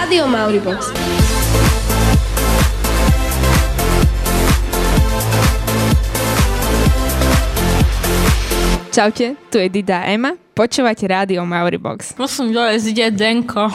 Rádio Mauribox. Čaute, tu je Dida a Ema, počúvate rádio Mauribox. Prosím, dole zide Denko.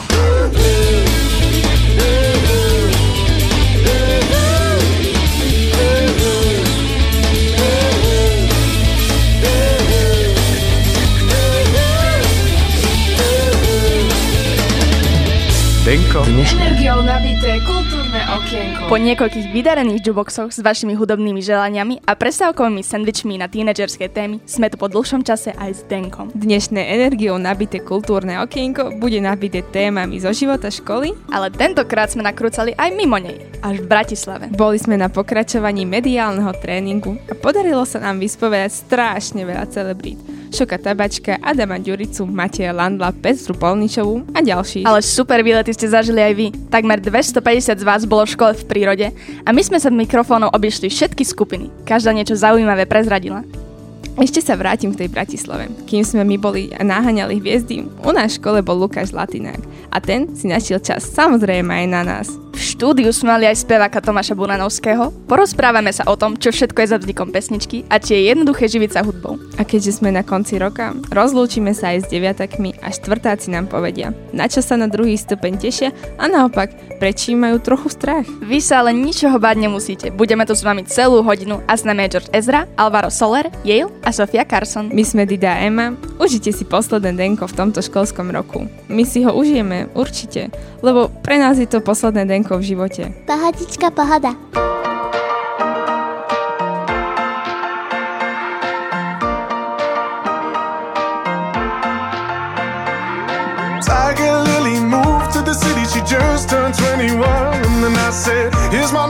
Denko. Energiou nabité kultúrne okienko. Po niekoľkých vydarených jukeboxoch s vašimi hudobnými želaniami a prestávkovými sandvičmi na tínedžerské témy sme tu po dlhšom čase aj s Denkom. Dnešné energiou nabité kultúrne okienko bude nabité témami zo života školy. Ale tentokrát sme nakrúcali aj mimo nej, až v Bratislave. Boli sme na pokračovaní mediálneho tréningu a podarilo sa nám vyspovedať strašne veľa celebrít. Šoka Tabačka, Adama Ďuricu, Mateja Landla, Petru Polničovú a ďalší. Ale super výlety ste zažili aj vy. Takmer 250 z vás bolo v škole v prírode a my sme sa mikrofónov obišli všetky skupiny. Každá niečo zaujímavé prezradila. Ešte sa vrátim k tej Bratislave. Kým sme my boli a naháňali hviezdy, u nás v škole bol Lukáš Latinák a ten si našiel čas samozrejme aj na nás. V štúdiu sme mali aj speváka Tomáša Buranovského. Porozprávame sa o tom, čo všetko je za vznikom pesničky a či je jednoduché živiť sa hudbou. A keďže sme na konci roka, rozlúčime sa aj s deviatakmi a štvrtáci nám povedia, na čo sa na druhý stupeň tešia a naopak, prečí majú trochu strach. Vy sa ale ničoho báť nemusíte. Budeme tu s vami celú hodinu a s nami je George Ezra, Alvaro Soler, Yale a Sofia Carson. My sme Dida a Emma, užite si posledné denko v tomto školskom roku. My si ho užijeme, určite, lebo pre nás je to posledné denko v živote. Pohodička, pohoda. Tiger Lily moved to the city, she just turned 21. And then I said, Here's my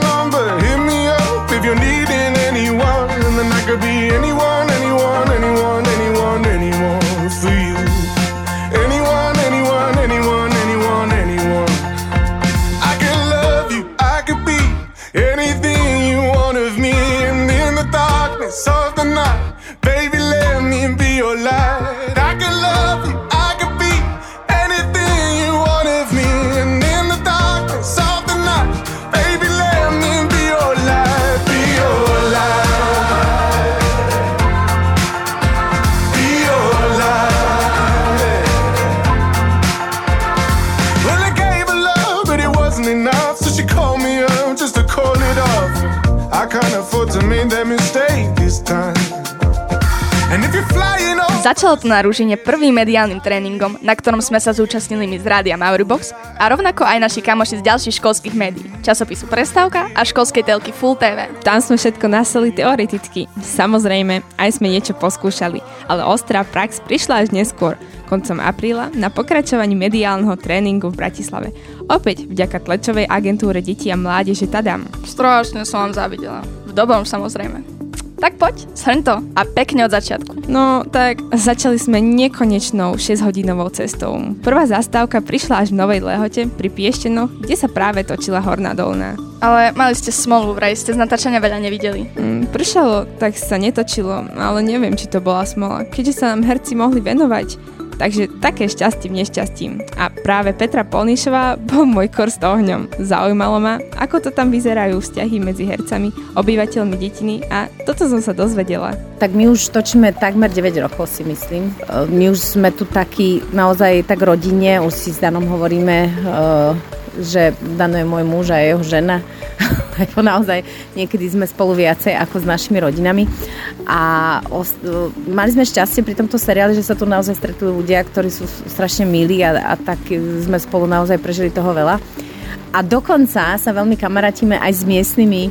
Začalo to na Rúžine prvým mediálnym tréningom, na ktorom sme sa zúčastnili my z rádia Mauribox a rovnako aj naši kamoši z ďalších školských médií, časopisu Prestávka a školskej telky Full TV. Tam sme všetko naseli teoreticky. Samozrejme, aj sme niečo poskúšali, ale ostrá prax prišla až neskôr, koncom apríla, na pokračovaní mediálneho tréningu v Bratislave. Opäť vďaka tlačovej agentúre detí a mládeže Tadam. Strašne som vám závidela. V dobrom samozrejme. Tak poď, shrň to a pekne od začiatku. No, tak začali sme nekonečnou 6-hodinovou cestou. Prvá zastávka prišla až v Novej Lehote pri Pieštenoch, kde sa práve točila Horná Dolná. Ale mali ste smolu, vraj ste z natáčania veľa nevideli. Mm, pršalo, tak sa netočilo, ale neviem, či to bola smola, keďže sa nám herci mohli venovať. Takže také šťastie v nešťastí. A práve Petra Polnišová bol môj kurz ohňom. Zaujímalo ma, ako to tam vyzerajú vzťahy medzi hercami, obyvateľmi detiny a toto som sa dozvedela. Tak my už točíme takmer 9 rokov si myslím. E, My už sme tu takí naozaj tak rodine, už si s Danom hovoríme, e, že Dano je môj muž a jeho žena. Lebo naozaj niekedy sme spolu viacej ako s našimi rodinami. A os- mali sme šťastie pri tomto seriáli, že sa tu naozaj stretujú ľudia, ktorí sú strašne milí a, a tak sme spolu naozaj prežili toho veľa. A dokonca sa veľmi kamarátime aj s miestnymi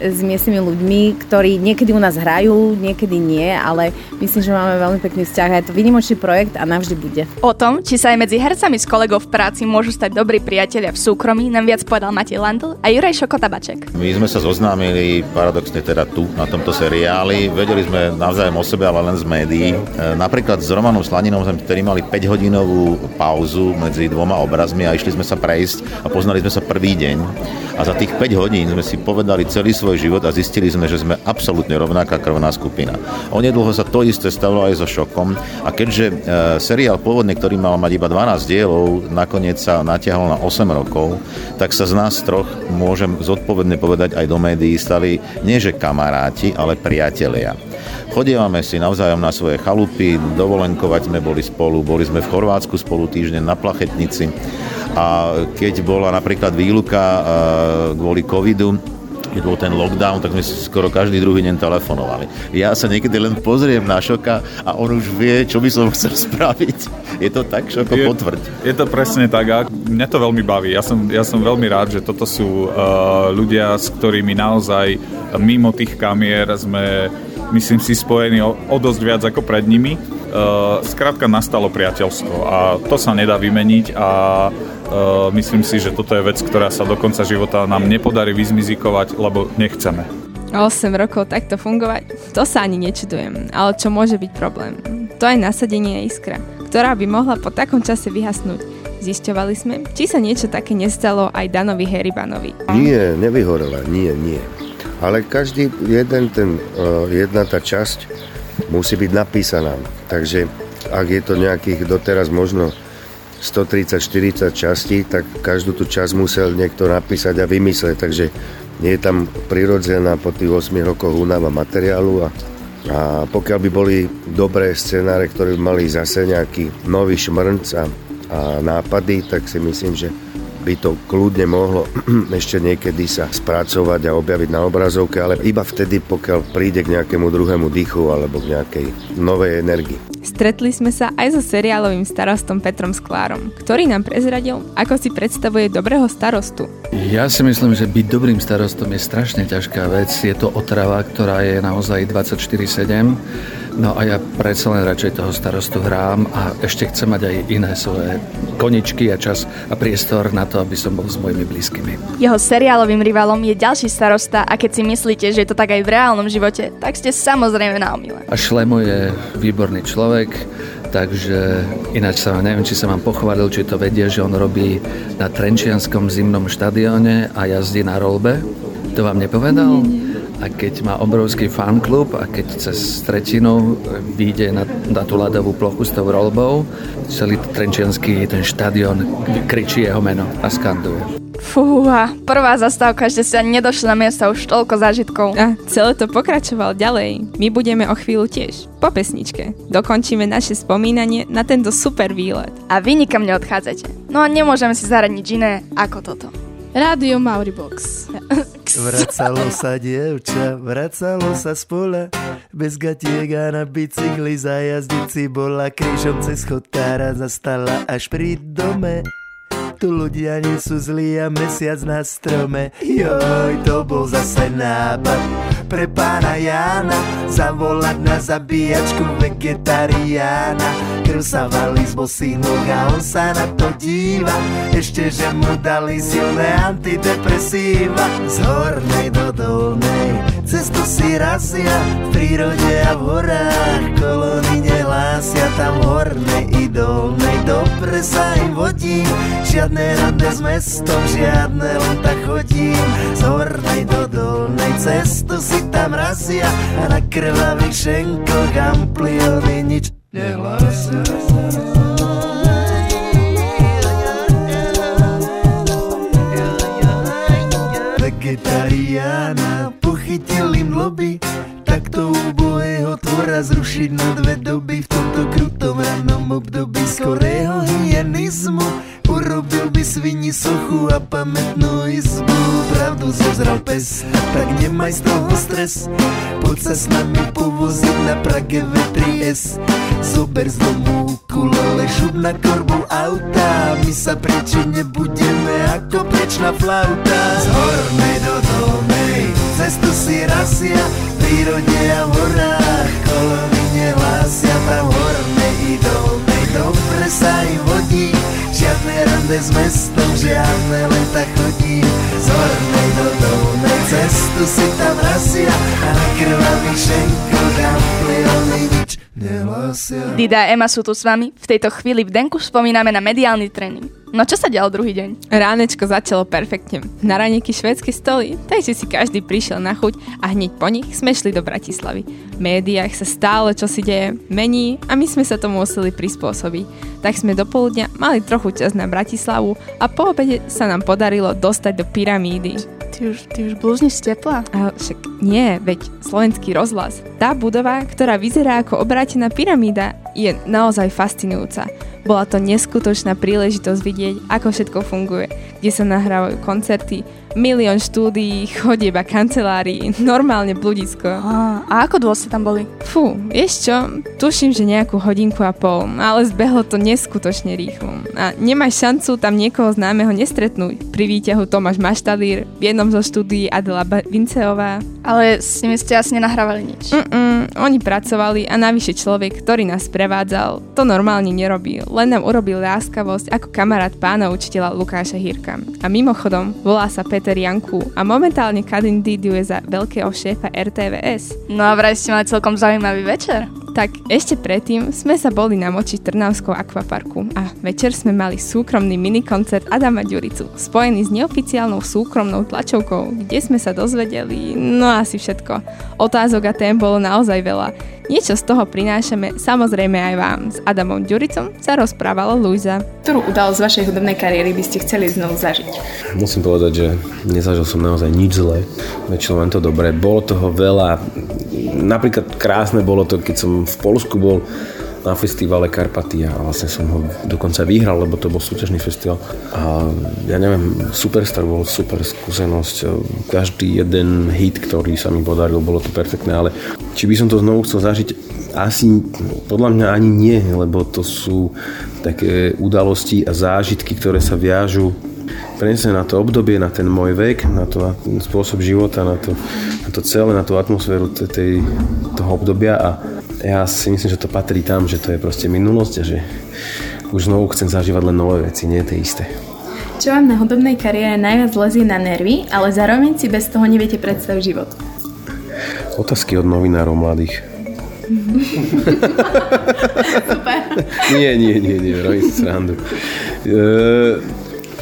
s miestnymi ľuďmi, ktorí niekedy u nás hrajú, niekedy nie, ale myslím, že máme veľmi pekný vzťah a je to výnimočný projekt a navždy bude. O tom, či sa aj medzi hercami s kolegov v práci môžu stať dobrí priatelia v súkromí, nám viac povedal Matej Landl a Juraj Šokotabaček. My sme sa zoznámili paradoxne teda tu, na tomto seriáli. Vedeli sme navzájom o sebe, ale len z médií. E, napríklad s Romanom Slaninom sme vtedy mali 5-hodinovú pauzu medzi dvoma obrazmi a išli sme sa prejsť a poznali sme sa prvý deň. A za tých 5 hodín sme si povedali celý svoj svoj život a zistili sme, že sme absolútne rovnaká krvná skupina. Onedlho sa to isté stalo aj so šokom a keďže e, seriál pôvodne, ktorý mal mať iba 12 dielov, nakoniec sa natiahol na 8 rokov, tak sa z nás troch, môžem zodpovedne povedať aj do médií, stali nie že kamaráti, ale priatelia. Chodievame si navzájom na svoje chalupy, dovolenkovať sme boli spolu, boli sme v Chorvátsku spolu týždeň na Plachetnici a keď bola napríklad výluka e, kvôli covidu, keď bol ten lockdown, tak sme si skoro každý druhý deň telefonovali. Ja sa niekedy len pozriem na Šoka a on už vie, čo by som chcel spraviť. Je to tak, Šoko, je, potvrď. Je to presne tak a mňa to veľmi baví. Ja som, ja som veľmi rád, že toto sú uh, ľudia, s ktorými naozaj mimo tých kamier sme, myslím si, spojení o, o dosť viac ako pred nimi. Uh, skrátka nastalo priateľstvo a to sa nedá vymeniť a myslím si, že toto je vec, ktorá sa do konca života nám nepodarí vyzmizikovať, lebo nechceme. 8 rokov takto fungovať, to sa ani nečudujem. Ale čo môže byť problém? To je nasadenie iskra, ktorá by mohla po takom čase vyhasnúť. Zisťovali sme, či sa niečo také nestalo aj Danovi Heribanovi. Nie, nevyhorela, nie, nie. Ale každý jeden ten, uh, jedna tá časť musí byť napísaná. Takže ak je to nejakých doteraz možno 130-40 častí, tak každú tú časť musel niekto napísať a vymysleť, takže nie je tam prirodzená po tých 8 rokoch únava materiálu a, a pokiaľ by boli dobré scenáre, ktoré by mali zase nejaký nový šmrnc a, a nápady, tak si myslím, že by to kľudne mohlo ešte niekedy sa spracovať a objaviť na obrazovke, ale iba vtedy, pokiaľ príde k nejakému druhému dýchu alebo k nejakej novej energii. Stretli sme sa aj so seriálovým starostom Petrom Sklárom, ktorý nám prezradil, ako si predstavuje dobrého starostu. Ja si myslím, že byť dobrým starostom je strašne ťažká vec. Je to otrava, ktorá je naozaj 24-7 No a ja predsa len radšej toho starostu hrám a ešte chcem mať aj iné svoje koničky a čas a priestor na to, aby som bol s mojimi blízkymi. Jeho seriálovým rivalom je ďalší starosta a keď si myslíte, že je to tak aj v reálnom živote, tak ste samozrejme na omile. A Šlemo je výborný človek, takže ináč sa neviem, či sa vám pochválil, či to vedie, že on robí na Trenčianskom zimnom štadióne a jazdí na rolbe. To vám nepovedal? Nie, nie a keď má obrovský fanklub a keď cez tretinu vyjde na, na tú ľadovú plochu s tou rolbou, celý trenčianský ten štadión kričí jeho meno a skanduje. Fúha, prvá zastávka, ešte si ani nedošli na miesto, už toľko zážitkov. A celé to pokračoval ďalej. My budeme o chvíľu tiež, po pesničke. Dokončíme naše spomínanie na tento super výlet. A vy nikam neodchádzate. No a nemôžeme si zahrať nič iné ako toto. Rádio Mauribox. Vracalo sa dievča, vracalo sa z pola, bez gatiek na bicykli zajazdiť si bola, krížom cez chodkára zastala až pri dome. Tu ľudia nie sú zlí a mesiac na strome. Joj, to bol zase nápad pre pána Jána. Zavolať na zabíjačku vegetariána. Krv sa valí z bosých noh a on sa na to díva. Ešte, že mu dali silné antidepresíva. Z hornej do dolnej cestu si razia V prírode a v horách kolóny nehlásia Tam hornej i dolnej dobre sa im vodí. Žiadne rande s mestom, žiadne len tak chodím. Z hornej do dolnej cestu si tam razia A na krvavých šenkoch ampliony nič nehlásia Vegetariána tvora zrušiť na dve doby V tomto krutom rannom období skorého hyenizmu Urobil by svini sochu a pamätnú izbu. Pravdu zozral pes, tak nemaj z toho stres. Poď sa s nami povoziť na Prage V3S Zober z domu ukulele, šup na korbu auta. My sa priečiť nebudeme ako prečná flauta. Z hornej do dolnej, cestu si rasia prírode a v horách, kolony nehlásia Tam hornej i dolnej, dobre sa im vodí Žiadne rande s mestom, žiadne len tak chodí Z hornej do dolnej cestu si tam rasia A na krvavý šenko dám nič nehlásia Dida a Ema sú tu s vami. V tejto chvíli v Denku spomíname na mediálny tréning. No čo sa dialo druhý deň? Ránečko začalo perfektne. Na ranieky švédske stoly, takže si každý prišiel na chuť a hneď po nich sme šli do Bratislavy. V médiách sa stále čo si deje, mení a my sme sa tomu museli prispôsobiť. Tak sme do poludňa mali trochu čas na Bratislavu a po obede sa nám podarilo dostať do pyramídy. Ty už, ty už blúzniš z tepla? Ale však nie, veď slovenský rozhlas. Tá budova, ktorá vyzerá ako obrátená pyramída, je naozaj fascinujúca. Bola to neskutočná príležitosť vidieť, ako všetko funguje, kde sa nahrávajú koncerty, milión štúdií, chodieb a kancelárií, normálne bludisko. A, a ako dlho ste tam boli? Fú, vieš čo, tuším, že nejakú hodinku a pol, ale zbehlo to neskutočne rýchlo. A nemáš šancu tam niekoho známeho nestretnúť. Pri výťahu Tomáš Maštadír, v jednom zo štúdií Adela Vinceová. Ale s nimi ste asi nenahrávali nič. Mm-mm, oni pracovali a navyše človek, ktorý nás prevádzal, to normálne nerobil, len nám urobil láskavosť ako kamarát pána učiteľa Lukáša Hirka. A mimochodom, volá sa Peter Janku a momentálne kandiduje za veľkého šéfa RTVS. No a vraj ste mali celkom zaujímavý večer. Tak ešte predtým sme sa boli namočiť Trnavskou akvaparku a večer sme mali súkromný minikoncert Adama Ďuricu, spojený s neoficiálnou súkromnou tlačovkou, kde sme sa dozvedeli, no asi všetko. Otázok a tém bolo naozaj veľa. Niečo z toho prinášame samozrejme aj vám. S Adamom Ďuricom sa rozprávalo Luisa. Ktorú udalosť z vašej hudobnej kariéry by ste chceli znovu zažiť? Musím povedať, že nezažil som naozaj nič zlé. Väčšinou len to dobré. Bolo toho veľa. Napríklad krásne bolo to, keď som v Polsku bol na festivale Karpatia a vlastne som ho dokonca vyhral, lebo to bol súťažný festival. A ja neviem, Superstar bol super skúsenosť. Každý jeden hit, ktorý sa mi podaril, bolo to perfektné, ale či by som to znovu chcel zažiť, asi podľa mňa ani nie, lebo to sú také udalosti a zážitky, ktoré sa viažu presne na to obdobie, na ten môj vek, na, to, na ten spôsob života, na to, na to celé, na tú atmosféru tej, toho obdobia a ja si myslím, že to patrí tam, že to je proste minulosť a že už znovu chcem zažívať len nové veci, nie tie isté. Čo vám na hudobnej kariére najviac lezie na nervy, ale zároveň si bez toho neviete predstaviť život? Otázky od novinárov mladých. Super. nie, nie, nie, nie, robím si srandu. E,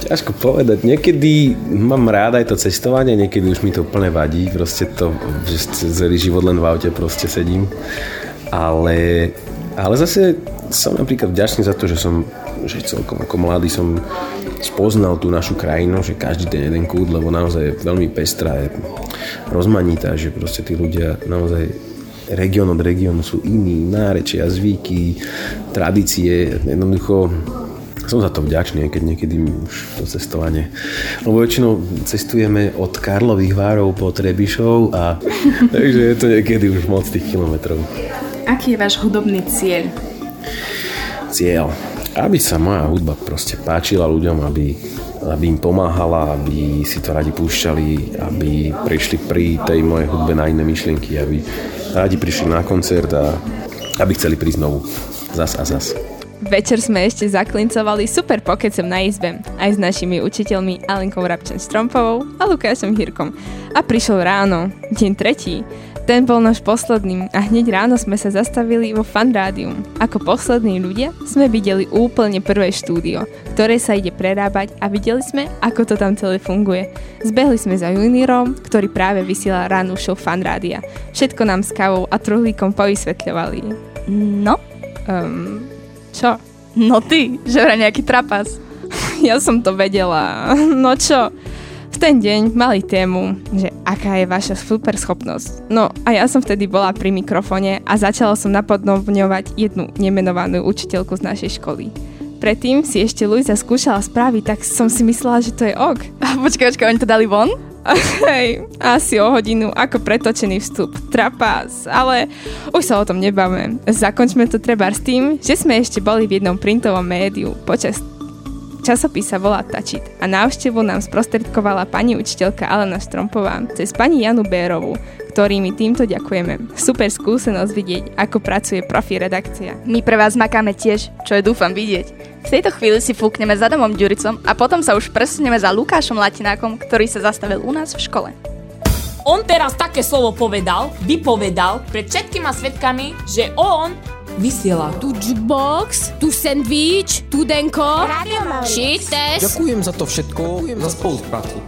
ťažko povedať. Niekedy mám rád aj to cestovanie, niekedy už mi to úplne vadí. Proste to, že celý život len v aute proste sedím. Ale, ale zase som napríklad vďačný za to, že som že celkom ako mladý som spoznal tú našu krajinu, že každý ten jeden kút, lebo naozaj je veľmi pestrá, je rozmanitá, že proste tí ľudia naozaj región od regiónu sú iní, nárečia, zvyky, tradície, jednoducho som za to vďačný, keď niekedy už to cestovanie. Lebo väčšinou cestujeme od Karlových várov po Trebišov a takže je to niekedy už moc tých kilometrov. Aký je váš hudobný cieľ? Cieľ. Aby sa moja hudba proste páčila ľuďom, aby, aby im pomáhala, aby si to radi púšťali, aby prišli pri tej mojej hudbe na iné myšlienky, aby radi prišli na koncert a aby chceli prísť znovu. Zas a zas. Večer sme ešte zaklincovali super pokecem na izbe, aj s našimi učiteľmi Alenkou Rabčen Strompovou a Lukášom Hirkom. A prišiel ráno, deň tretí. Ten bol náš posledný a hneď ráno sme sa zastavili vo Fan Rádium. Ako poslední ľudia sme videli úplne prvé štúdio, ktoré sa ide prerábať a videli sme, ako to tam celé funguje. Zbehli sme za juniorom, ktorý práve vysielal ránu show Fan Rádia. Všetko nám s kávou a truhlíkom povysvetľovali. No? Um, čo? No ty, že vraj nejaký trapas. ja som to vedela. No čo? V ten deň mali tému, že aká je vaša super schopnosť. No a ja som vtedy bola pri mikrofone a začala som napodobňovať jednu nemenovanú učiteľku z našej školy. Predtým si ešte Luisa skúšala spraviť, tak som si myslela, že to je ok. A počkaj, počkaj, oni to dali von? Hej, asi o hodinu ako pretočený vstup. Trapas, ale už sa o tom nebavme. Zakončme to treba s tým, že sme ešte boli v jednom printovom médiu počas Časopis sa volá Tačit a návštevu nám sprostredkovala pani učiteľka Alena Štrompová cez pani Janu Bérovú, ktorými týmto ďakujeme. Super skúsenosť vidieť, ako pracuje profi redakcia. My pre vás makáme tiež, čo je dúfam vidieť. V tejto chvíli si fúkneme za domom Ďuricom a potom sa už presunieme za Lukášom Latinákom, ktorý sa zastavil u nás v škole. On teraz také slovo povedal, vypovedal pred všetkýma svetkami, že on vysiela Tu jukebox, tu sandwich, tu denko. Šites. Ďakujem za to všetko, za spoluprácu.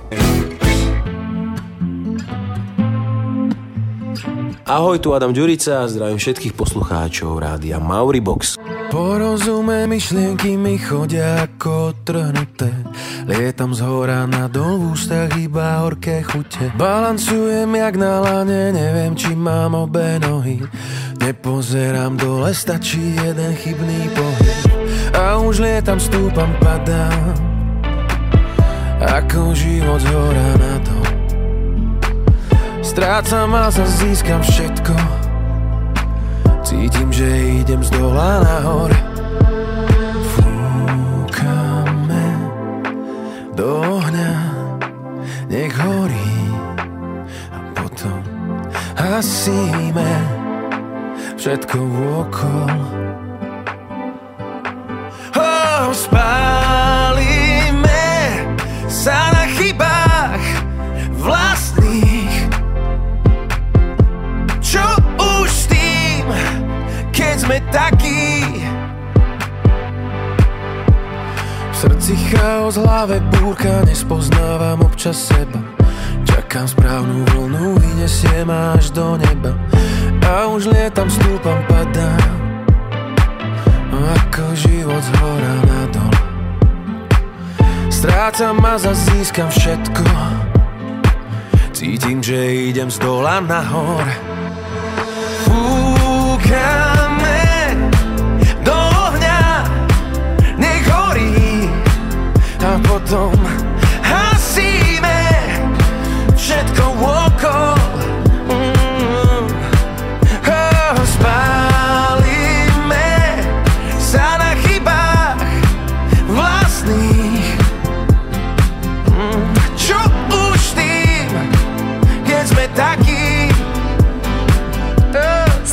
Ahoj, tu Adam Ďurica a zdravím všetkých poslucháčov rádia Mauribox. Porozumé myšlienky mi chodia ako trhnuté. Lietam z hora na dol v ústach iba horké chute. Balancujem jak na lane, neviem či mám obe nohy. Nepozerám dole, stačí jeden chybný pohyb. A už lietam, stúpam, padám. Ako život z hora na dol Strácam a zase získam všetko. Cítim, že idem z dola nahor. Fúkame do ohňa Nech horí. A potom hasíme Všetko vôkol oh, Spálime V srdci chaos, hlave búrka, nespoznávam občas seba. Čakám správnu vlnu, vyniesie ma až do neba. A už lietam, stúpam, padám Ako život z hora nadol Strácam a získam všetko. Cítim, že idem z dola nahor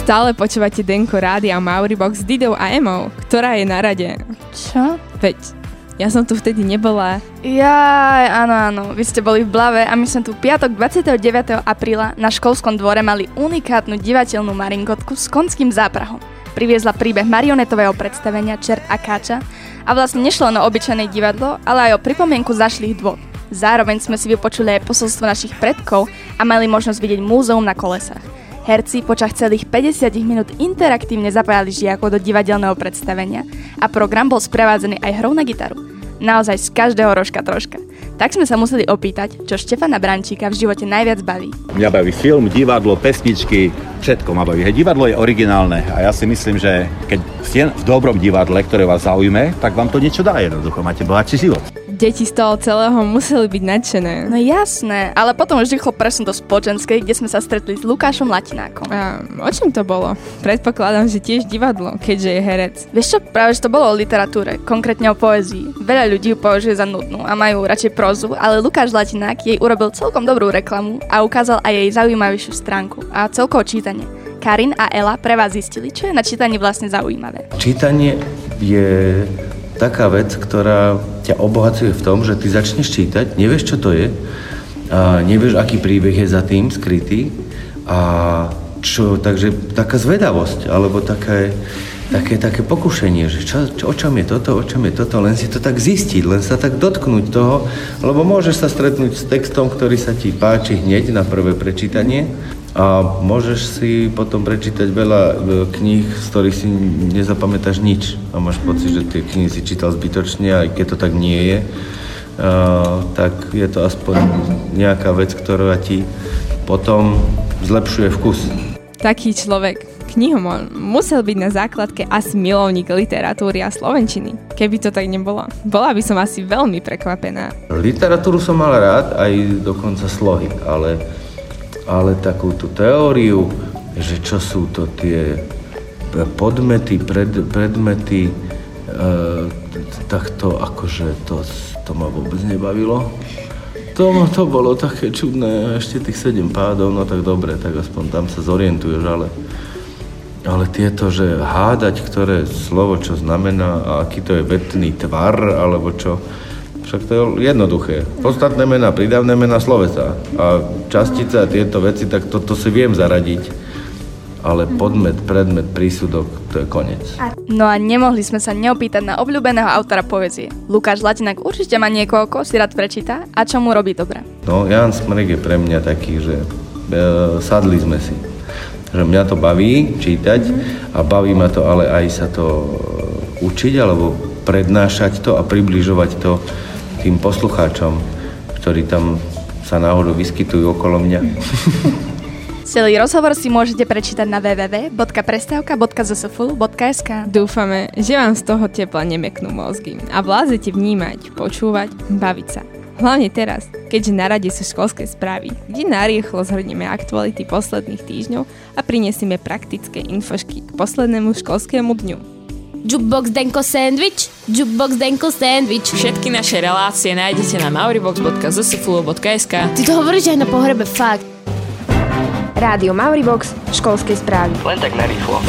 Stále počúvate Denko Rádia Mauribox s Didou a Emou, ktorá je na rade. Čo? Veď, ja som tu vtedy nebola. Jaj, áno, áno, vy ste boli v Blave a my sme tu piatok 29. apríla na školskom dvore mali unikátnu divateľnú maringotku s konským záprahom. Priviezla príbeh marionetového predstavenia Čert a Káča a vlastne nešlo len o obyčajné divadlo, ale aj o pripomienku zašlých dôb. Zároveň sme si vypočuli aj posolstvo našich predkov a mali možnosť vidieť múzeum na kolesách. Herci počas celých 50 minút interaktívne zapájali žiakov do divadelného predstavenia a program bol sprevádzaný aj hrou na gitaru. Naozaj z každého rožka troška. Tak sme sa museli opýtať, čo Štefana Brančíka v živote najviac baví. Mňa baví film, divadlo, pesničky, všetko ma baví. Hej, divadlo je originálne a ja si myslím, že keď ste v dobrom divadle, ktoré vás zaujme, tak vám to niečo dá jednoducho, máte bohatší život. Deti z toho celého museli byť nadšené. No jasné, ale potom už rýchlo presun do spoločenskej, kde sme sa stretli s Lukášom Latinákom. A o čom to bolo? Predpokladám, že tiež divadlo, keďže je herec. Vieš čo, práve že to bolo o literatúre, konkrétne o poézii. Veľa ľudí ju považuje za nudnú a majú radšej prozu, ale Lukáš Latinák jej urobil celkom dobrú reklamu a ukázal aj jej zaujímavejšiu stránku a celkovo čítanie. Karin a Ela pre vás zistili, čo je na čítaní vlastne zaujímavé. Čítanie je taká vec, ktorá ťa obohacuje v tom, že ty začneš čítať, nevieš, čo to je, a nevieš, aký príbeh je za tým skrytý a čo, takže taká zvedavosť, alebo také, také, také pokušenie, že čo, čo, o čom je toto, o čom je toto, len si to tak zistiť, len sa tak dotknúť toho, lebo môžeš sa stretnúť s textom, ktorý sa ti páči hneď na prvé prečítanie a môžeš si potom prečítať veľa e, kníh, z ktorých si nezapamätáš nič a máš pocit, že tie knihy si čítal zbytočne, aj keď to tak nie je, a, tak je to aspoň nejaká vec, ktorá ti potom zlepšuje vkus. Taký človek, knihomol, musel byť na základke asi milovník literatúry a slovenčiny. Keby to tak nebolo, bola by som asi veľmi prekvapená. Literatúru som mal rád, aj dokonca slohy, ale, ale takú tú teóriu, že čo sú to tie podmety, pred, predmety, e, tak to akože to, to ma vôbec nebavilo. To, to bolo také čudné, ešte tých sedem pádov, no tak dobre, tak aspoň tam sa zorientuješ, ale, ale tieto, že hádať, ktoré slovo čo znamená a aký to je vetný tvar, alebo čo, však to je jednoduché. Podstatné mená, prídavné mená slovesa a častice a tieto veci, tak toto to si viem zaradiť. ale podmet, predmet, prísudok, to je koniec. No a nemohli sme sa neopýtať na obľúbeného autora poezie. Lukáš Latinak určite má niekoho, koho si rád prečíta a čo mu robí dobre. No, Jan Smrek je pre mňa taký, že e, sadli sme si. Že mňa to baví čítať a baví ma to ale aj sa to e, učiť alebo prednášať to a približovať to tým poslucháčom, ktorí tam sa náhodou vyskytujú okolo mňa. Celý rozhovor si môžete prečítať na www.prestávka.zsfulu.sk Dúfame, že vám z toho tepla nemeknú mozgy a vlázete vnímať, počúvať, baviť sa. Hlavne teraz, keďže na rade sú školské správy, kde narýchlo zhrnieme aktuality posledných týždňov a prinesieme praktické infošky k poslednému školskému dňu. Jukebox Denko Sandwich, Jukebox Denko Sandwich. Všetky naše relácie nájdete na mauribox.zsfulu.sk Ty to hovoríš aj na pohrebe, fakt. Rádio Mauribox, školskej správy. Len tak narýchlo.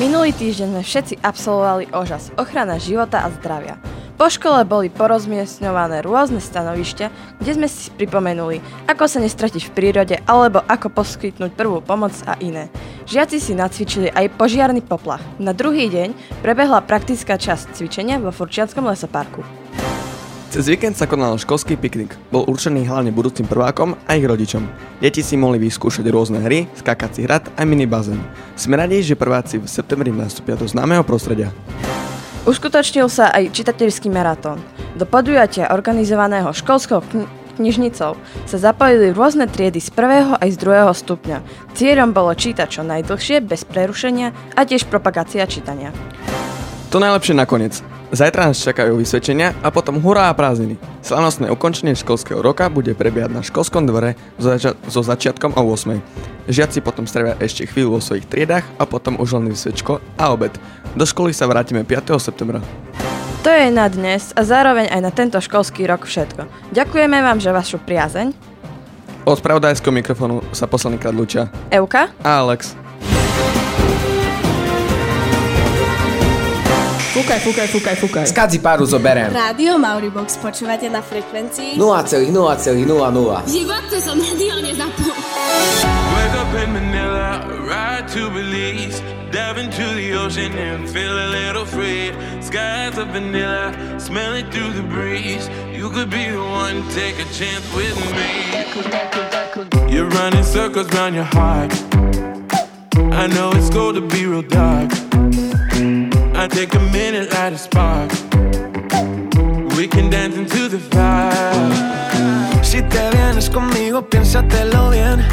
Minulý týždeň sme všetci absolvovali ožas, ochrana života a zdravia. Po škole boli porozmiestňované rôzne stanovišťa, kde sme si pripomenuli, ako sa nestratiť v prírode alebo ako poskytnúť prvú pomoc a iné. Žiaci si nacvičili aj požiarny poplach. Na druhý deň prebehla praktická časť cvičenia vo Furčianskom lesoparku. Cez víkend sa konal školský piknik. Bol určený hlavne budúcim prvákom a ich rodičom. Deti si mohli vyskúšať rôzne hry, skákací hrad a mini bazén. Sme radi, že prváci v septembri nastúpia do známeho prostredia. Uskutočnil sa aj čitateľský maratón. Do podujatia organizovaného školskou kni- knižnicou sa zapojili rôzne triedy z prvého aj z druhého stupňa. Cieľom bolo čítať čo najdlhšie, bez prerušenia a tiež propagácia čítania. To najlepšie nakoniec. Zajtra nás čakajú vysvedčenia a potom hurá a prázdniny. Slavnostné ukončenie školského roka bude prebiehať na školskom dvore so, zača- so začiatkom o 8. Žiaci potom strávia ešte chvíľu vo svojich triedách a potom už len vysvedčko a obed. Do školy sa vrátime 5. septembra. To je na dnes a zároveň aj na tento školský rok všetko. Ďakujeme vám za vašu priazeň. Od spravodajského mikrofónu sa posledný krát lučia Euka a Alex. Fúkaj, fúkaj, fúkaj, fúkaj. Skadzi páru zoberiem. Rádio Mauribox počúvate na frekvencii 0,0,00. V živote som rádio nezapol. Wake up in Manila, ride to Belize, dive into the ocean and feel a little free. Skies of vanilla, smell it through the breeze. You could be the one, take a chance with me. You're running circles round your heart. I know it's going to be real dark. Take a minute, light a spark. We can dance into the fire. Si te vienes conmigo, piénsatelo bien.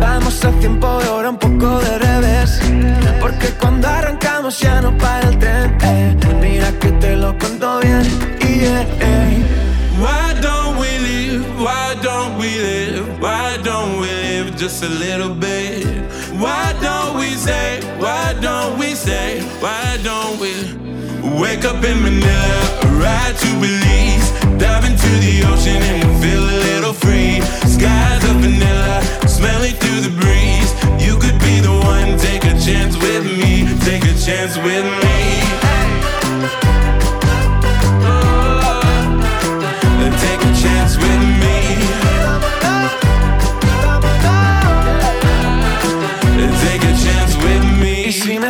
Vamos a tiempo y ahora un poco de revés. Porque cuando arrancamos ya no para el tren. eh. Mira que te lo cuento bien. Yeah, eh. Why don't we live? Why don't we live? Why don't we live just a little bit? Why don't we say? Why don't we say? Why don't we wake up in Manila, ride to Belize, dive into the ocean and feel a little free? Skies of vanilla, smell it through the breeze. You could be the one, take a chance with me, take a chance with me.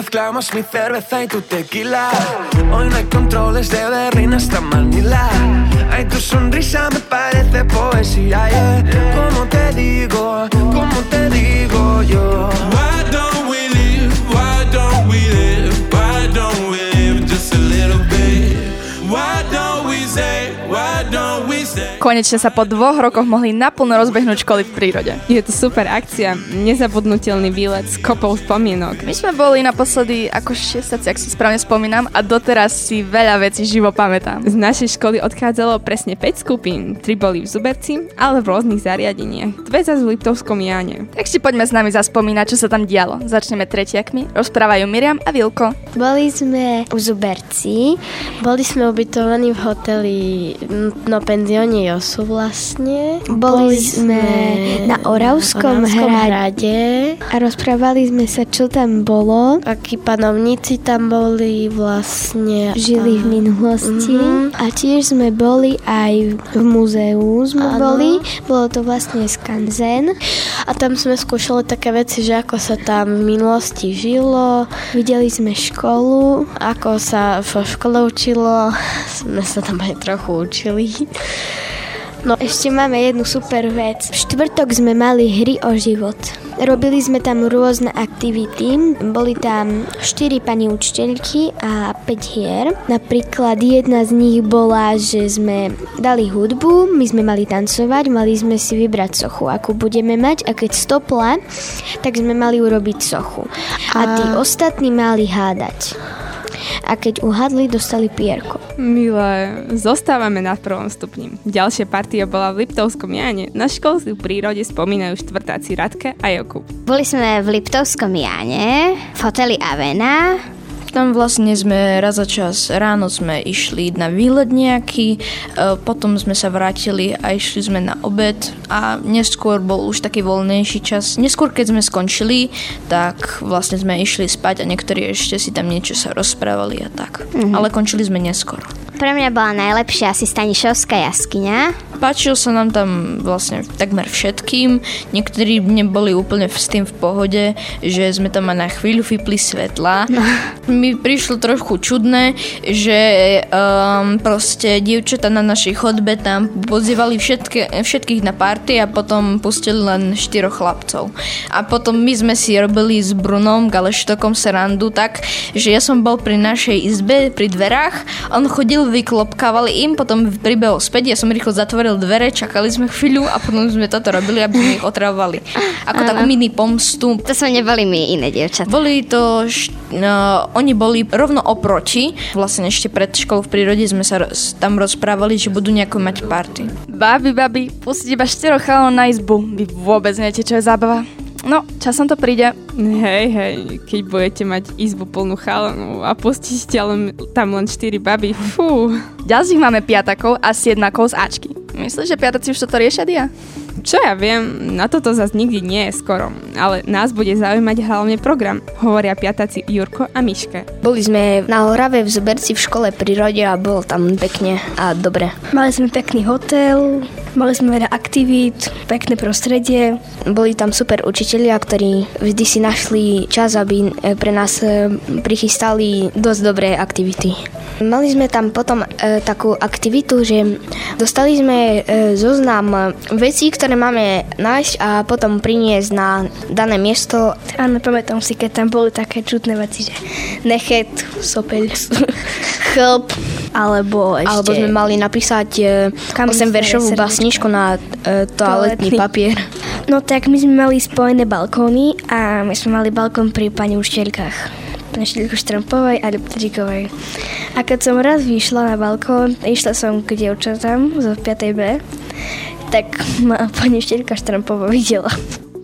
Mezclamos mi cerveza y tu tequila. Hoy no hay controles de Berlín hasta Manila. Ay, tu sonrisa me parece poesía, yeah. Como te digo, como te digo yo Why don't we live? Why don't we live? Why don't we Konečne sa po dvoch rokoch mohli naplno rozbehnúť školy v prírode. Je to super akcia, nezabudnutelný výlet s kopou spomienok. My sme boli naposledy ako šiestaci, ak si správne spomínam, a doteraz si veľa vecí živo pamätám. Z našej školy odchádzalo presne 5 skupín. Tri boli v Zuberci, ale v rôznych zariadeniach. Dve zase v Liptovskom Jáne. Tak si poďme s nami zaspomínať, čo sa tam dialo. Začneme tretiakmi, rozprávajú Miriam a Vilko. Boli sme v Zuberci, boli sme ubytovaní v hoteli, no penzióne Josu vlastne. Boli sme na Oravskom, Oravskom hrade a rozprávali sme sa, čo tam bolo. Akí panovníci tam boli vlastne. Žili v minulosti Mhm. a tiež sme boli aj v múzeu sme Áno. boli. Bolo to vlastne skanzen. A tam sme skúšali také veci, že ako sa tam v minulosti žilo. Videli sme školu. Ako sa v škole učilo. Sme sa tam aj trochu učili. No ešte máme jednu super vec. V štvrtok sme mali hry o život. Robili sme tam rôzne aktivity. Boli tam 4 pani učiteľky a 5 hier. Napríklad jedna z nich bola, že sme dali hudbu, my sme mali tancovať, mali sme si vybrať sochu, akú budeme mať a keď stopla, tak sme mali urobiť sochu. A tí ostatní mali hádať. A keď uhadli, dostali pierko. Milé, zostávame na prvom stupni. Ďalšia partia bola v Liptovskom Jáne. Na školství v prírode spomínajú štvrtáci Radke a Jakub. Boli sme v Liptovskom Jáne, v hoteli Avena. Tam vlastne sme raz za čas ráno sme išli na výlet nejaký, e, potom sme sa vrátili a išli sme na obed a neskôr bol už taký voľnejší čas. Neskôr, keď sme skončili, tak vlastne sme išli spať a niektorí ešte si tam niečo sa rozprávali a tak. Mhm. Ale končili sme neskôr. Pre mňa bola najlepšia asi Stanišovská jaskyňa. Páčil sa nám tam vlastne takmer všetkým. Niektorí neboli úplne s tým v pohode, že sme tam aj na chvíľu vypli svetla. No. Mi prišlo trošku čudné, že um, proste dievčatá na našej chodbe tam pozývali všetky, všetkých na party a potom pustili len štyroch chlapcov. A potom my sme si robili s Brunom Galeštokom serandu tak, že ja som bol pri našej izbe, pri dverách, on chodil, vyklopkával im, potom pribehol späť, ja som rýchlo zatvoril dvere, čakali sme chvíľu a potom sme toto robili, aby sme ich otravovali. Ako Áno. takú mini pomstu. To sme neboli my iné dievčatá. Boli to, no, oni boli rovno oproti, vlastne ešte pred školou v prírode sme sa roz, tam rozprávali, že budú nejako mať party. Babi, babi, pustiť iba štyroch chalov na izbu. Vy vôbec neviete, čo je zábava. No, časom to príde. Hej, hej, keď budete mať izbu plnú chalanov a pustíte tam len 4 baby, fú. Ďalších máme piatakov a siedmakov z Ačky. Myslíš, že piataci už toto riešia, Dia? Čo ja viem, na toto zase nikdy nie je skoro, ale nás bude zaujímať hlavne program, hovoria piataci Jurko a Miške. Boli sme na Orave v Zuberci v škole prírode a bolo tam pekne a dobre. Mali sme pekný hotel, mali sme veľa aktivít, pekné prostredie. Boli tam super učitelia, ktorí vždy si našli čas, aby e, pre nás e, prichystali dosť dobré aktivity. Mali sme tam potom e, takú aktivitu, že dostali sme e, zoznam vecí, ktoré máme nájsť a potom priniesť na dané miesto. Áno, pamätám si, keď tam boli také čudné veci, že nechet, sopeľ, chlp, alebo ešte... Alebo sme mali napísať e, Kam 8 sme veršovú srdiečko. básničku na e, toaletný Toaletný. papier. No tak my sme mali spojené balkóny a my sme mali balkón pri pani učiteľkách. Pani učiteľku Štrampovej a Liptrikovej. A keď som raz vyšla na balkón, išla som k dievčatám zo 5. B, tak ma pani učiteľka Štrampová videla.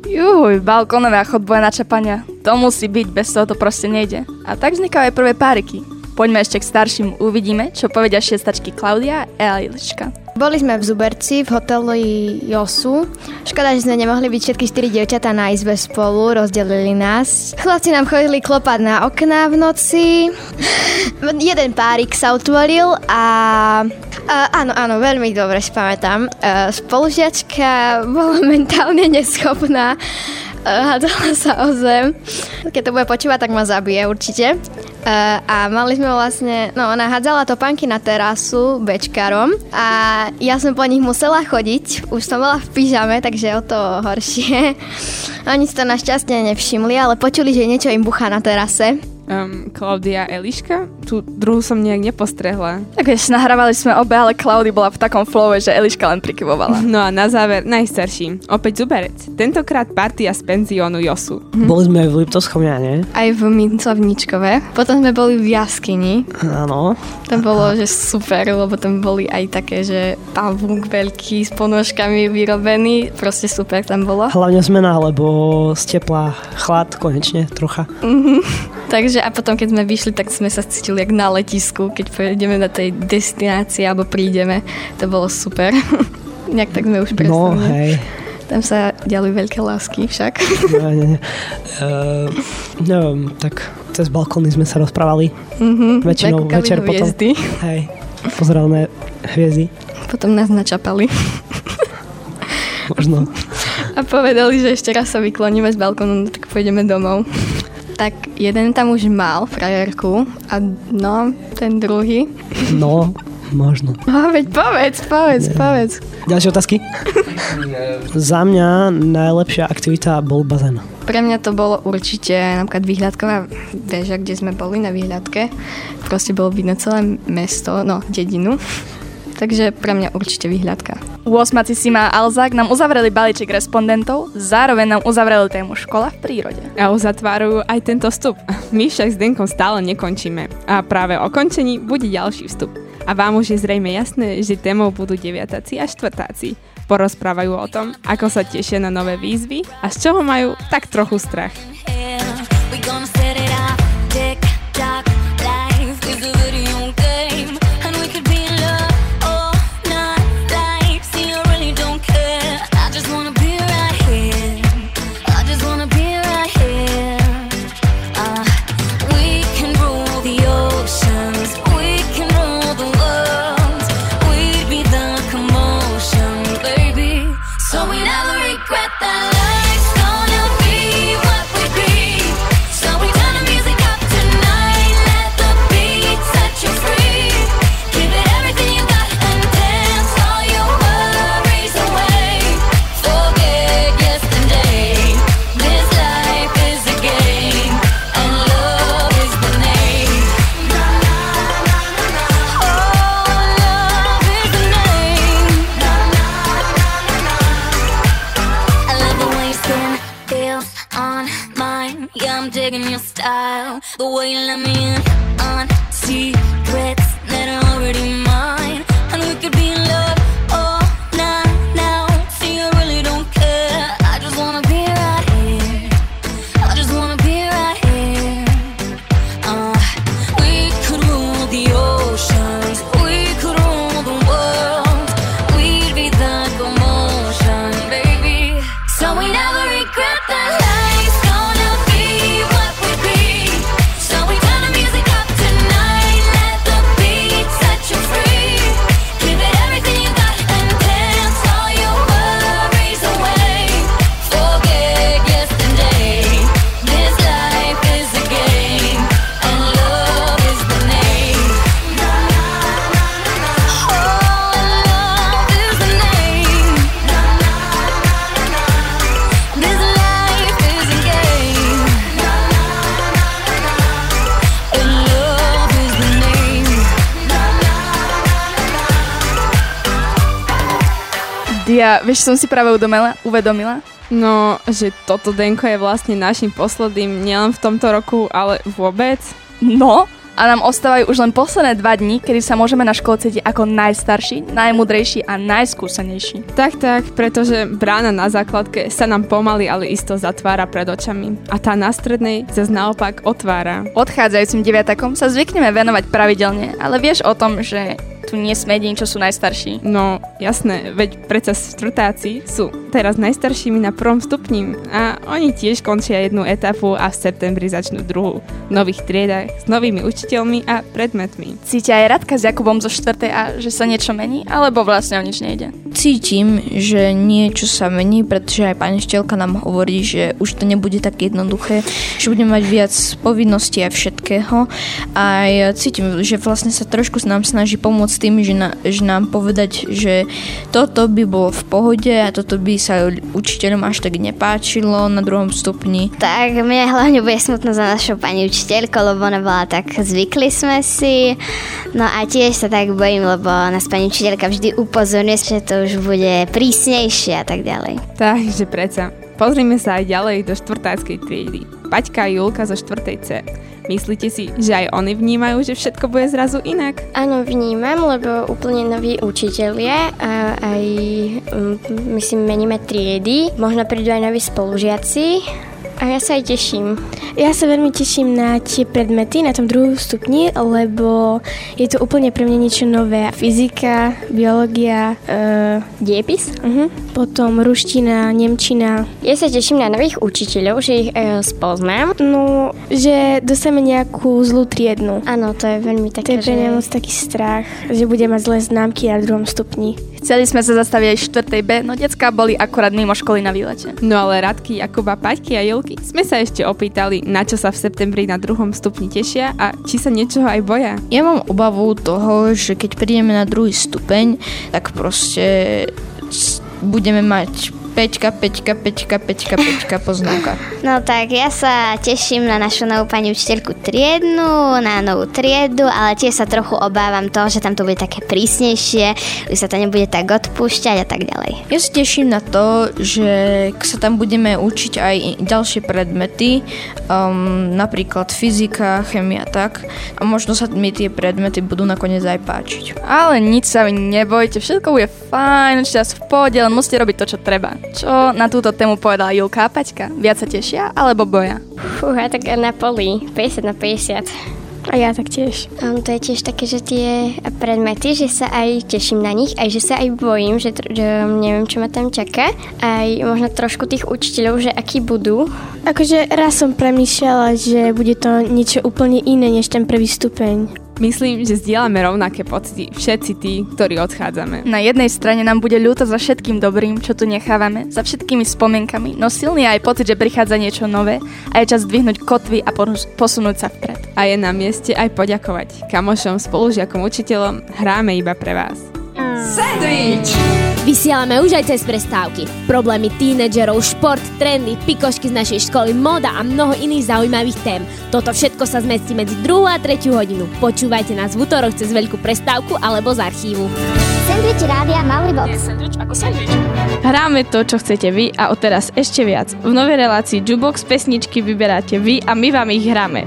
Juj, balkónové a chodbové načapania. To musí byť, bez toho to proste nejde. A tak vznikajú aj prvé páriky. Poďme ešte k starším, uvidíme, čo povedia šiestačky Klaudia a Eliška. Boli sme v Zuberci, v hoteli Josu. Škoda, že sme nemohli byť všetky 4 dievčatá na izbe spolu, rozdelili nás. Chlapci nám chodili klopať na okná v noci. Jeden párik sa otvoril a... a áno, áno, veľmi dobre si pamätám. E, Spolužiačka bola mentálne neschopná. E, Hádzala sa o zem. Keď to bude počúvať, tak ma zabije určite. Uh, a mali sme vlastne, no ona hádzala topánky na terasu bečkarom a ja som po nich musela chodiť, už som bola v pyžame, takže o to horšie. Oni si to našťastie nevšimli, ale počuli, že niečo im buchá na terase. Um, Klaudia Eliška, tú druhú som nejak nepostrehla. Tak vieš, nahrávali sme obe, ale Klaudy bola v takom flowe, že Eliška len prikyvovala. No a na záver, najstarší, opäť Zuberec. Tentokrát partia z penziónu Josu. Boli sme aj v Liptovskom Jane. Aj v Mincovničkove. Potom sme boli v jaskyni. Áno. To bolo, že super, lebo tam boli aj také, že pavúk veľký s ponožkami vyrobený. Proste super tam bolo. Hlavne zmena, lebo z tepla chlad konečne trocha. Mhm. Takže a potom, keď sme vyšli, tak sme sa cítili jak na letisku, keď pôjdeme na tej destinácii alebo prídeme. To bolo super. Nejak tak sme už No, prestali. hej. Tam sa diali veľké lásky však. Nie, nie, nie. Uh, neviem, tak cez balkóny sme sa rozprávali. Mhm, Väčšinou večer potom. hviezdy. Hej, pozerali hviezdy. Potom nás načapali. Možno. A povedali, že ešte raz sa vykloníme z balkónu, no tak pôjdeme domov. Tak jeden tam už mal frajerku a no, ten druhý. No, možno. A veď povedz, povedz, povedz. Ďalšie otázky? Za mňa najlepšia aktivita bol bazén. Pre mňa to bolo určite napríklad výhľadková väža, kde sme boli na výhľadke. Proste bolo vidno celé mesto, no, dedinu. Takže pre mňa určite výhľadka. 8. Sima a Alzák nám uzavreli balíček respondentov, zároveň nám uzavreli tému škola v prírode. A uzatvárajú aj tento vstup. My však s Denkom stále nekončíme. A práve o končení bude ďalší vstup. A vám už je zrejme jasné, že témou budú deviatáci a štvrtáci. Porozprávajú o tom, ako sa tešia na nové výzvy a z čoho majú tak trochu strach. We Dia, vieš, som si práve udomela, uvedomila? No, že toto Denko je vlastne našim posledným nielen v tomto roku, ale vôbec. No, a nám ostávajú už len posledné dva dní, kedy sa môžeme na škole cítiť ako najstarší, najmudrejší a najskúsenejší. Tak, tak, pretože brána na základke sa nám pomaly, ale isto zatvára pred očami. A tá na strednej zase naopak otvára. Odchádzajúcim deviatakom sa zvykneme venovať pravidelne, ale vieš o tom, že tu nie sme jediní, čo sú najstarší. No, jasné, veď predsa štvrtáci sú teraz najstaršími na prvom stupni a oni tiež končia jednu etapu a v septembri začnú druhú. V nových triedách, s novými učiteľmi a predmetmi. Cítia aj Radka s Jakubom zo štvrtej a že sa niečo mení, alebo vlastne o nič nejde? Cítim, že niečo sa mení, pretože aj pani štelka nám hovorí, že už to nebude tak jednoduché, že budeme mať viac povinností a všetkého. A ja cítim, že vlastne sa trošku nám snaží pomôcť tým, že, na, že nám povedať, že toto by bolo v pohode a toto by sa učiteľom až tak nepáčilo na druhom stupni. Tak mne hlavne bude smutno za našou pani učiteľkou, lebo ona bola tak zvykli sme si. No a tiež sa tak bojím, lebo nás pani učiteľka vždy upozorňuje, že to už bude prísnejšie a tak ďalej. Takže predsa, pozrime sa aj ďalej do štvrtáckej triedy. Paťka a Julka zo štvrtej C. Myslíte si, že aj oni vnímajú, že všetko bude zrazu inak? Áno, vnímam, lebo úplne noví učitelia a aj, mm, myslím, meníme triedy. Možno prídu aj noví spolužiaci A ja sa aj teším. Ja sa veľmi teším na tie predmety na tom druhom stupni, lebo je to úplne pre mňa niečo nové. Fyzika, biológia, uh, diepis, uh-huh. potom ruština, nemčina. Ja sa teším na nových učiteľov, že ich uh, spoznám. No, že dostaneme nejakú zlú triednu. Áno, to je veľmi také, To je pre mňa moc taký strach, že bude mať zlé známky na druhom stupni. Chceli sme sa zastaviť aj v 4. B, no decka boli akorát mimo školy na výlete. No ale Radky, Jakuba, Paťky a Julky sme sa ešte opýtali, na čo sa v septembri na druhom stupni tešia a či sa niečoho aj boja. Ja mám obavu toho, že keď prídeme na druhý stupeň, tak proste budeme mať Peťka, Peťka, Peťka, Peťka, Peťka, poznámka. No tak ja sa teším na našu novú pani učiteľku triednu, na novú triedu, ale tiež sa trochu obávam toho, že tam to bude také prísnejšie, už sa to nebude tak odpúšťať a tak ďalej. Ja sa teším na to, že sa tam budeme učiť aj ďalšie predmety, um, napríklad fyzika, chemia tak a možno sa mi tie predmety budú nakoniec aj páčiť. Ale nič sa vy nebojte, všetko bude fajn, čas v pohode, len musíte robiť to, čo treba. Čo na túto tému povedala Julka a Paťka? Viac sa tešia alebo boja? Fúha, tak na poli, 50 na 50. A ja tak tiež. Um, to je tiež také, že tie predmety, že sa aj teším na nich, aj že sa aj bojím, že, že neviem, čo ma tam čaká. Aj možno trošku tých učiteľov, že akí budú. Akože raz som premýšľala, že bude to niečo úplne iné, než ten prvý stupeň. Myslím, že zdieľame rovnaké pocity všetci tí, ktorí odchádzame. Na jednej strane nám bude ľúto za všetkým dobrým, čo tu nechávame, za všetkými spomienkami, no silný aj pocit, že prichádza niečo nové a je čas dvihnúť kotvy a posunúť sa vpred. A je na mieste aj poďakovať kamošom, spolužiakom, učiteľom, hráme iba pre vás. Sandwich! Vysielame už aj cez prestávky. Problémy tínedžerov, šport, trendy, pikošky z našej školy, moda a mnoho iných zaujímavých tém. Toto všetko sa zmestí medzi 2 a 3 hodinu. Počúvajte nás v útorok cez veľkú prestávku alebo z archívu. Sandwich Rádia Mauribox. Hráme to, čo chcete vy a odteraz ešte viac. V novej relácii Jubox pesničky vyberáte vy a my vám ich hráme.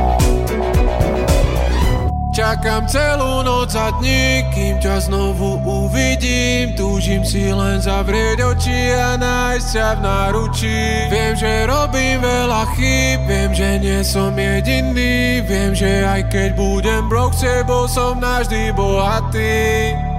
Čakám celú noc a dní, kým ťa znovu uvidím. Túžim si len zavrieť oči a nájsť ťa v náručí. Viem, že robím veľa chýb, viem, že nie som jediný. Viem, že aj keď budem brok, s tebou som navždy bohatý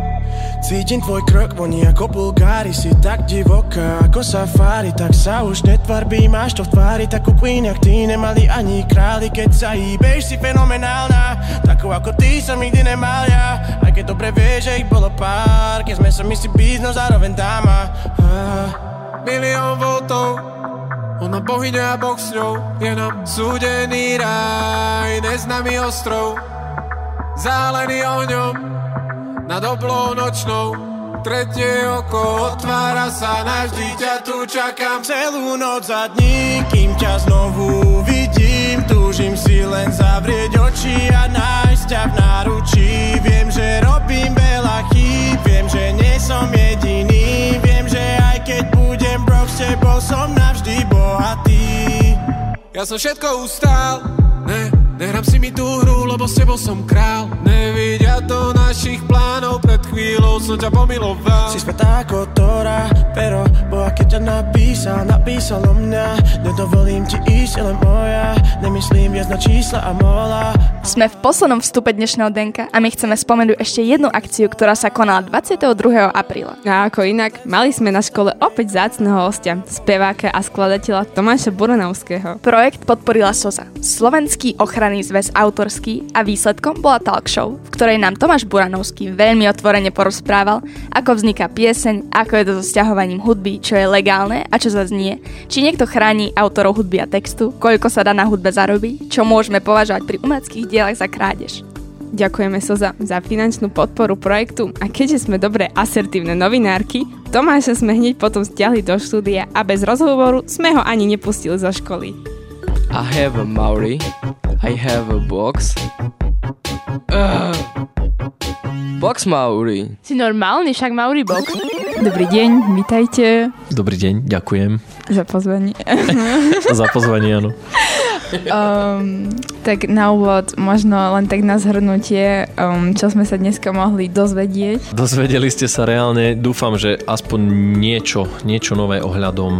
Cítim tvoj krok, voní ako bulgári Si tak divoká ako safari Tak sa už netvarbí, máš to v tvári Takú queen, jak ty nemali ani králi Keď sa hýbeš, si fenomenálna Takú ako ty som nikdy nemal ja. Aj keď dobre vieš, že ich bolo pár Keď sme sa si byť, no zároveň dáma ah. Milión voltov Ona bohyňa a boh s ňou Je nám súdený raj Neznámy ostrov Zálený ohňom nad oblou nočnou Tretie oko otvára sa navždy ťa tu čakám Celú noc a dní, kým ťa znovu vidím Túžim si len zavrieť oči a nájsť ťa v náručí. Viem, že robím veľa chýb, viem, že nie som jediný Viem, že aj keď budem brok, s tebou som navždy bohatý. Ja som všetko ustál, ne, nehrám si mi tú hru, lebo s tebou som král Nevidia do našich plánov, pred chvíľou som ťa pomiloval Si svetá ako Tora, pero Boha keď ťa napísal, napísal o mňa Nedovolím ti ísť, len moja Nemyslím viac na čísla a mola Sme v poslednom vstupe dnešného denka a my chceme spomenúť ešte jednu akciu, ktorá sa konala 22. apríla. A ako inak, mali sme na škole opäť zácného hostia, speváka a skladateľa Tomáša Buranovského. Projekt podporila SOZA, Slovenský ochranný zväz autorský a výsledkom bola talk show, v ktorej nám Tomáš Buranovský veľmi otvorene porozprával, ako vzniká pieseň, ako je to so sťahovaním hudby, čo je legálne a čo zaznie, či niekto chráni autorov hudby a textu, koľko sa dá na hudbe zarobiť, čo môžeme považovať pri umeleckých dielach za krádež. Ďakujeme Soza za finančnú podporu projektu a keďže sme dobré asertívne novinárky, Tomáša sme hneď potom stiahli do štúdia a bez rozhovoru sme ho ani nepustili zo školy. I have a Maori. I have a box. Uh, box Maori. Si normálny, však Mauri box. Dobrý deň, vítajte. Dobrý deň, ďakujem. Za pozvanie. Za pozvanie, áno. Um, tak na úvod možno len tak na zhrnutie, um, čo sme sa dneska mohli dozvedieť. Dozvedeli ste sa reálne, dúfam, že aspoň niečo, niečo nové ohľadom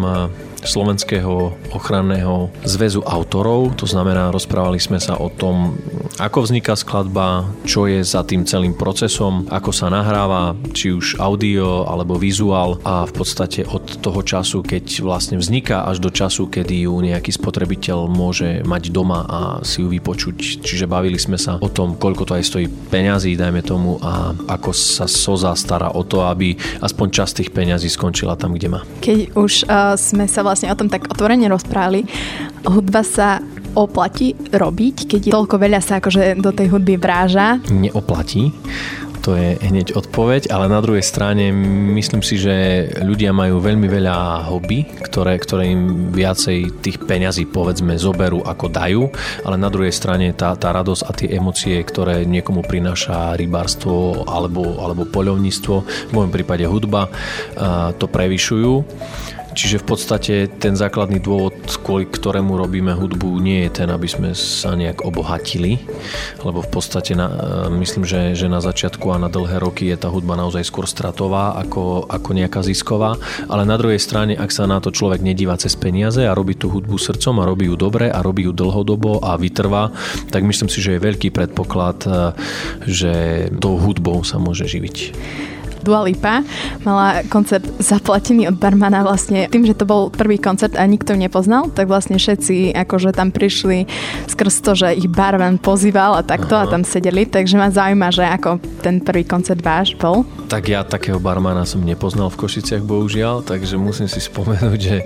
Slovenského ochranného zväzu autorov. To znamená, rozprávali sme sa o tom, ako vzniká skladba, čo je za tým celým procesom, ako sa nahráva, či už audio alebo vizuál a v podstate od toho času, keď vlastne vzniká až do času, kedy ju nejaký spotrebiteľ môže mať doma a si ju vypočuť. Čiže bavili sme sa o tom, koľko to aj stojí peňazí, dajme tomu, a ako sa SOZA stará o to, aby aspoň časť tých peňazí skončila tam, kde má. Keď už uh, sme sa vlastne o tom tak otvorene rozprávali. Hudba sa oplatí robiť, keď toľko veľa sa akože do tej hudby vráža? Neoplatí to je hneď odpoveď, ale na druhej strane myslím si, že ľudia majú veľmi veľa hobby, ktoré, ktoré im viacej tých peňazí povedzme zoberú ako dajú, ale na druhej strane tá, tá radosť a tie emócie, ktoré niekomu prináša rybárstvo alebo, alebo poľovníctvo, v môjom prípade hudba, to prevyšujú. Čiže v podstate ten základný dôvod, kvôli ktorému robíme hudbu, nie je ten, aby sme sa nejak obohatili, lebo v podstate na, e, myslím, že, že na začiatku a na dlhé roky je tá hudba naozaj skôr stratová ako, ako nejaká zisková, ale na druhej strane, ak sa na to človek nedíva cez peniaze a robí tú hudbu srdcom a robí ju dobre a robí ju dlhodobo a vytrvá, tak myslím si, že je veľký predpoklad, e, že tou hudbou sa môže živiť. Dua Lipa mala koncert zaplatený od barmana vlastne tým, že to bol prvý koncert a nikto nepoznal, tak vlastne všetci akože tam prišli skrz to, že ich barman pozýval a takto Aha. a tam sedeli, takže ma zaujíma, že ako ten prvý koncert váš bol. Tak ja takého barmana som nepoznal v Košiciach bohužiaľ, takže musím si spomenúť, že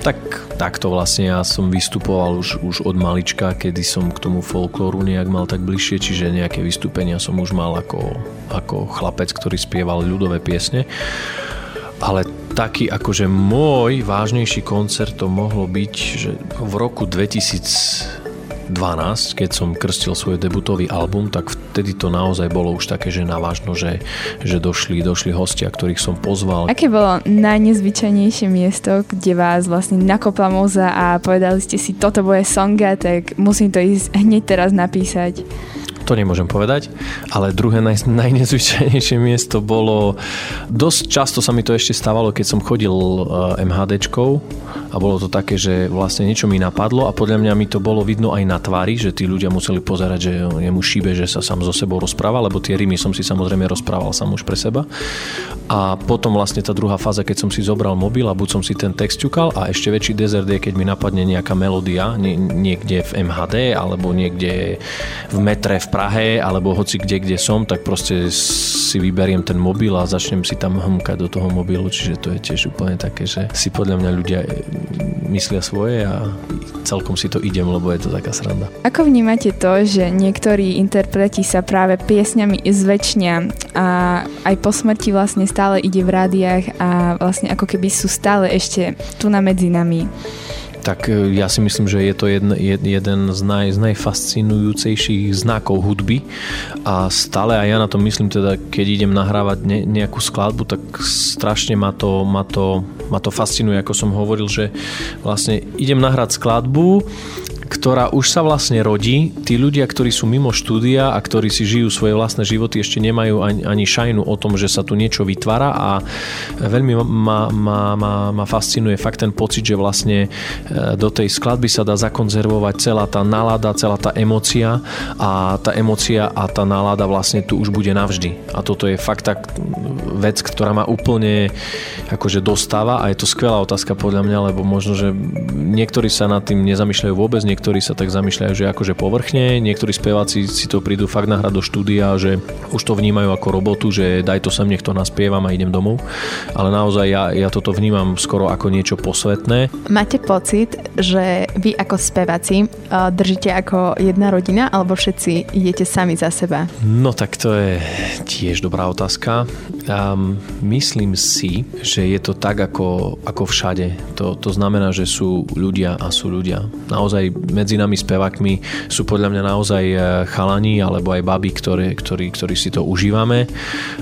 tak, takto vlastne ja som vystupoval už, už od malička, kedy som k tomu folklóru nejak mal tak bližšie, čiže nejaké vystúpenia som už mal ako, ako chlapec, ktorý spieval ľudové piesne. Ale taký akože môj vážnejší koncert to mohlo byť, že v roku 2000 12, keď som krstil svoj debutový album, tak vtedy to naozaj bolo už také, že navážno, že, že došli, došli hostia, ktorých som pozval. Aké bolo najnezvyčajnejšie miesto, kde vás vlastne nakopla moza a povedali ste si, toto bude songa, tak musím to ísť hneď teraz napísať? to nemôžem povedať, ale druhé naj, najnezvyčajnejšie miesto bolo, dosť často sa mi to ešte stávalo, keď som chodil uh, MHDčkou a bolo to také, že vlastne niečo mi napadlo a podľa mňa mi to bolo vidno aj na tvári, že tí ľudia museli pozerať, že jemu šíbe, že sa sám so sebou rozpráva, lebo tie rymy som si samozrejme rozprával sám už pre seba. A potom vlastne tá druhá fáza, keď som si zobral mobil a buď som si ten text ťukal a ešte väčší desert je, keď mi napadne nejaká melódia niekde v MHD alebo niekde v metre v Prahe alebo hoci kde, kde som, tak proste si vyberiem ten mobil a začnem si tam hmkať do toho mobilu, čiže to je tiež úplne také, že si podľa mňa ľudia myslia svoje a celkom si to idem, lebo je to taká sranda. Ako vnímate to, že niektorí interpreti sa práve piesňami zväčšnia a aj po smrti vlastne stále ide v rádiách a vlastne ako keby sú stále ešte tu na medzi nami? tak e, ja si myslím, že je to jeden, jeden z, naj, z najfascinujúcejších znakov hudby a stále aj ja na to myslím, teda keď idem nahrávať ne, nejakú skladbu, tak strašne ma to, ma, to, ma to fascinuje, ako som hovoril, že vlastne idem nahrať skladbu ktorá už sa vlastne rodí. Tí ľudia, ktorí sú mimo štúdia a ktorí si žijú svoje vlastné životy, ešte nemajú ani, ani šajnu o tom, že sa tu niečo vytvára a veľmi ma, ma, ma, ma fascinuje fakt ten pocit, že vlastne e, do tej skladby sa dá zakonzervovať celá tá nálada, celá tá emocia a tá emocia a tá nálada vlastne tu už bude navždy. A toto je fakt tak vec, ktorá ma úplne akože dostáva a je to skvelá otázka podľa mňa, lebo možno, že niektorí sa nad tým nezamýšľajú vôbec, niektorí niektorí sa tak zamýšľajú, že akože povrchne, niektorí speváci si to prídu fakt nahrať do štúdia, že už to vnímajú ako robotu, že daj to sem, nech to naspievam a idem domov. Ale naozaj ja, ja toto vnímam skoro ako niečo posvetné. Máte pocit, že vy ako speváci uh, držíte ako jedna rodina, alebo všetci idete sami za seba? No tak to je tiež dobrá otázka. Um, myslím si, že je to tak ako, ako všade. To, to znamená, že sú ľudia a sú ľudia. Naozaj medzi nami spevákmi sú podľa mňa naozaj e, chalani alebo aj baby, ktoré, ktorí, ktorí si to užívame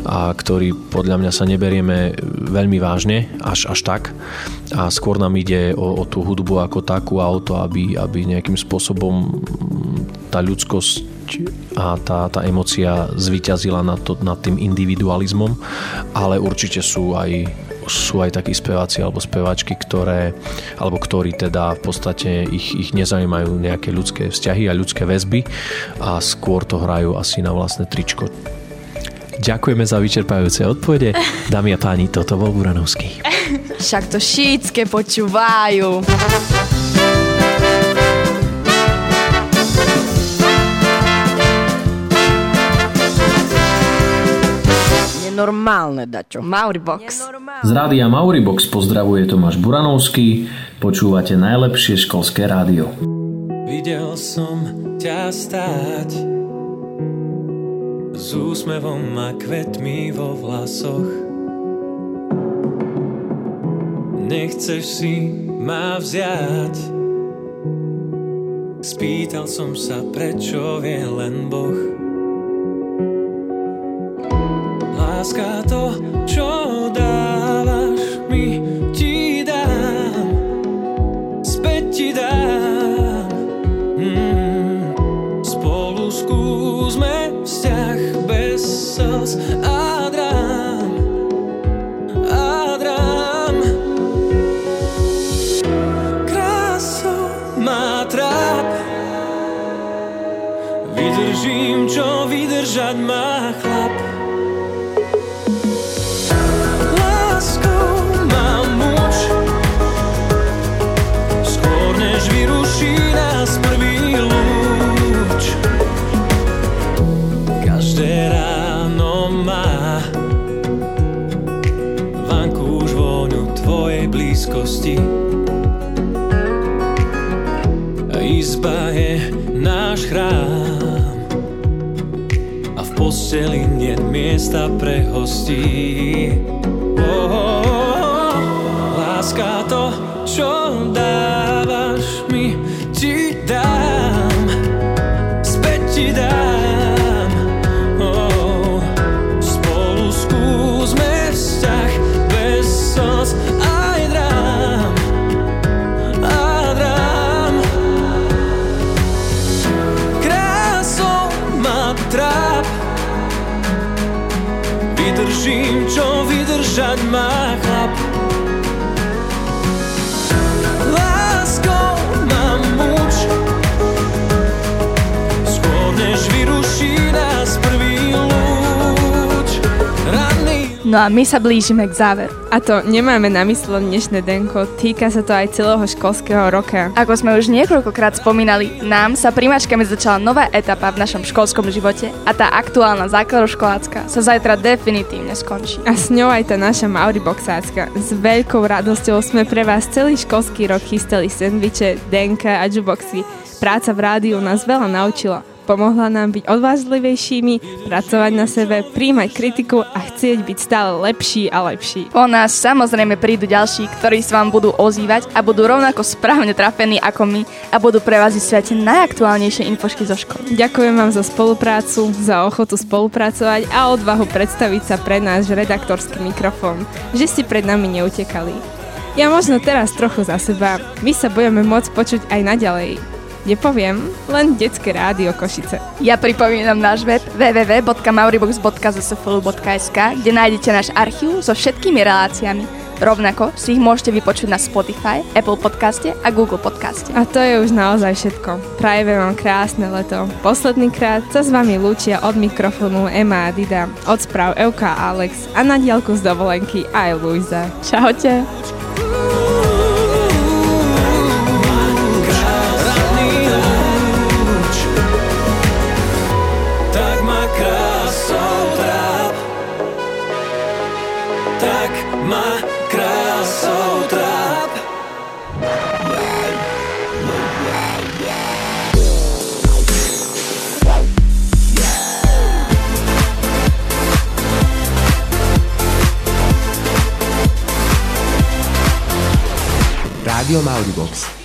a ktorí podľa mňa sa neberieme veľmi vážne, až, až tak. A skôr nám ide o, o tú hudbu ako takú a o to, aby, aby nejakým spôsobom tá ľudskosť a tá, tá emocia zvyťazila nad, to, nad tým individualizmom, ale určite sú aj sú aj takí speváci alebo speváčky, ktoré, alebo ktorí teda v podstate ich, ich nezaujímajú nejaké ľudské vzťahy a ľudské väzby a skôr to hrajú asi na vlastné tričko. Ďakujeme za vyčerpajúce odpovede. Dámy a páni, toto bol Buranovský. Však to šítske počúvajú. Normálne, dačo. Mauribox. Z rádia Mauribox pozdravuje Tomáš Buranovský. Počúvate najlepšie školské rádio. Videl som ťa stáť s úsmevom a kvetmi vo vlasoch. Nechceš si ma vziať Spýtal som sa, prečo vie len Boh láska to, čo dávaš mi, ti dám, späť ti dám. Mm, spolu skúsme vzťah bez slz a drám, a drám. Krásou má tráp, vydržím, čo vydržať má chlap. No a my sa blížime k záveru. A to nemáme na mysle dnešné denko, týka sa to aj celého školského roka. Ako sme už niekoľkokrát spomínali, nám sa primačkami začala nová etapa v našom školskom živote a tá aktuálna základoškolácka sa zajtra definitívne skončí. A s ňou aj tá naša Mauriboxácka. S veľkou radosťou sme pre vás celý školský rok chystali sendviče, denka a juboxy. Práca v rádiu nás veľa naučila pomohla nám byť odvážlivejšími, pracovať na sebe, príjmať kritiku a chcieť byť stále lepší a lepší. Po nás samozrejme prídu ďalší, ktorí sa vám budú ozývať a budú rovnako správne trafení ako my a budú pre vás vysvetliť najaktuálnejšie infošky zo školy. Ďakujem vám za spoluprácu, za ochotu spolupracovať a odvahu predstaviť sa pre náš redaktorský mikrofón, že ste pred nami neutekali. Ja možno teraz trochu za seba, my sa budeme môcť počuť aj naďalej. Nepoviem, len Detské rádio Košice. Ja pripomínam náš web www.mauribox.zsflu.sk, kde nájdete náš archív so všetkými reláciami. Rovnako si ich môžete vypočuť na Spotify, Apple podcaste a Google podcaste. A to je už naozaj všetko. Prajeme vám krásne leto. Posledný krát sa s vami lúčia od mikrofónu Emma a Dida, od správ Euka a Alex a na diálku z dovolenky aj Luisa. Čaute. Radio Mauribox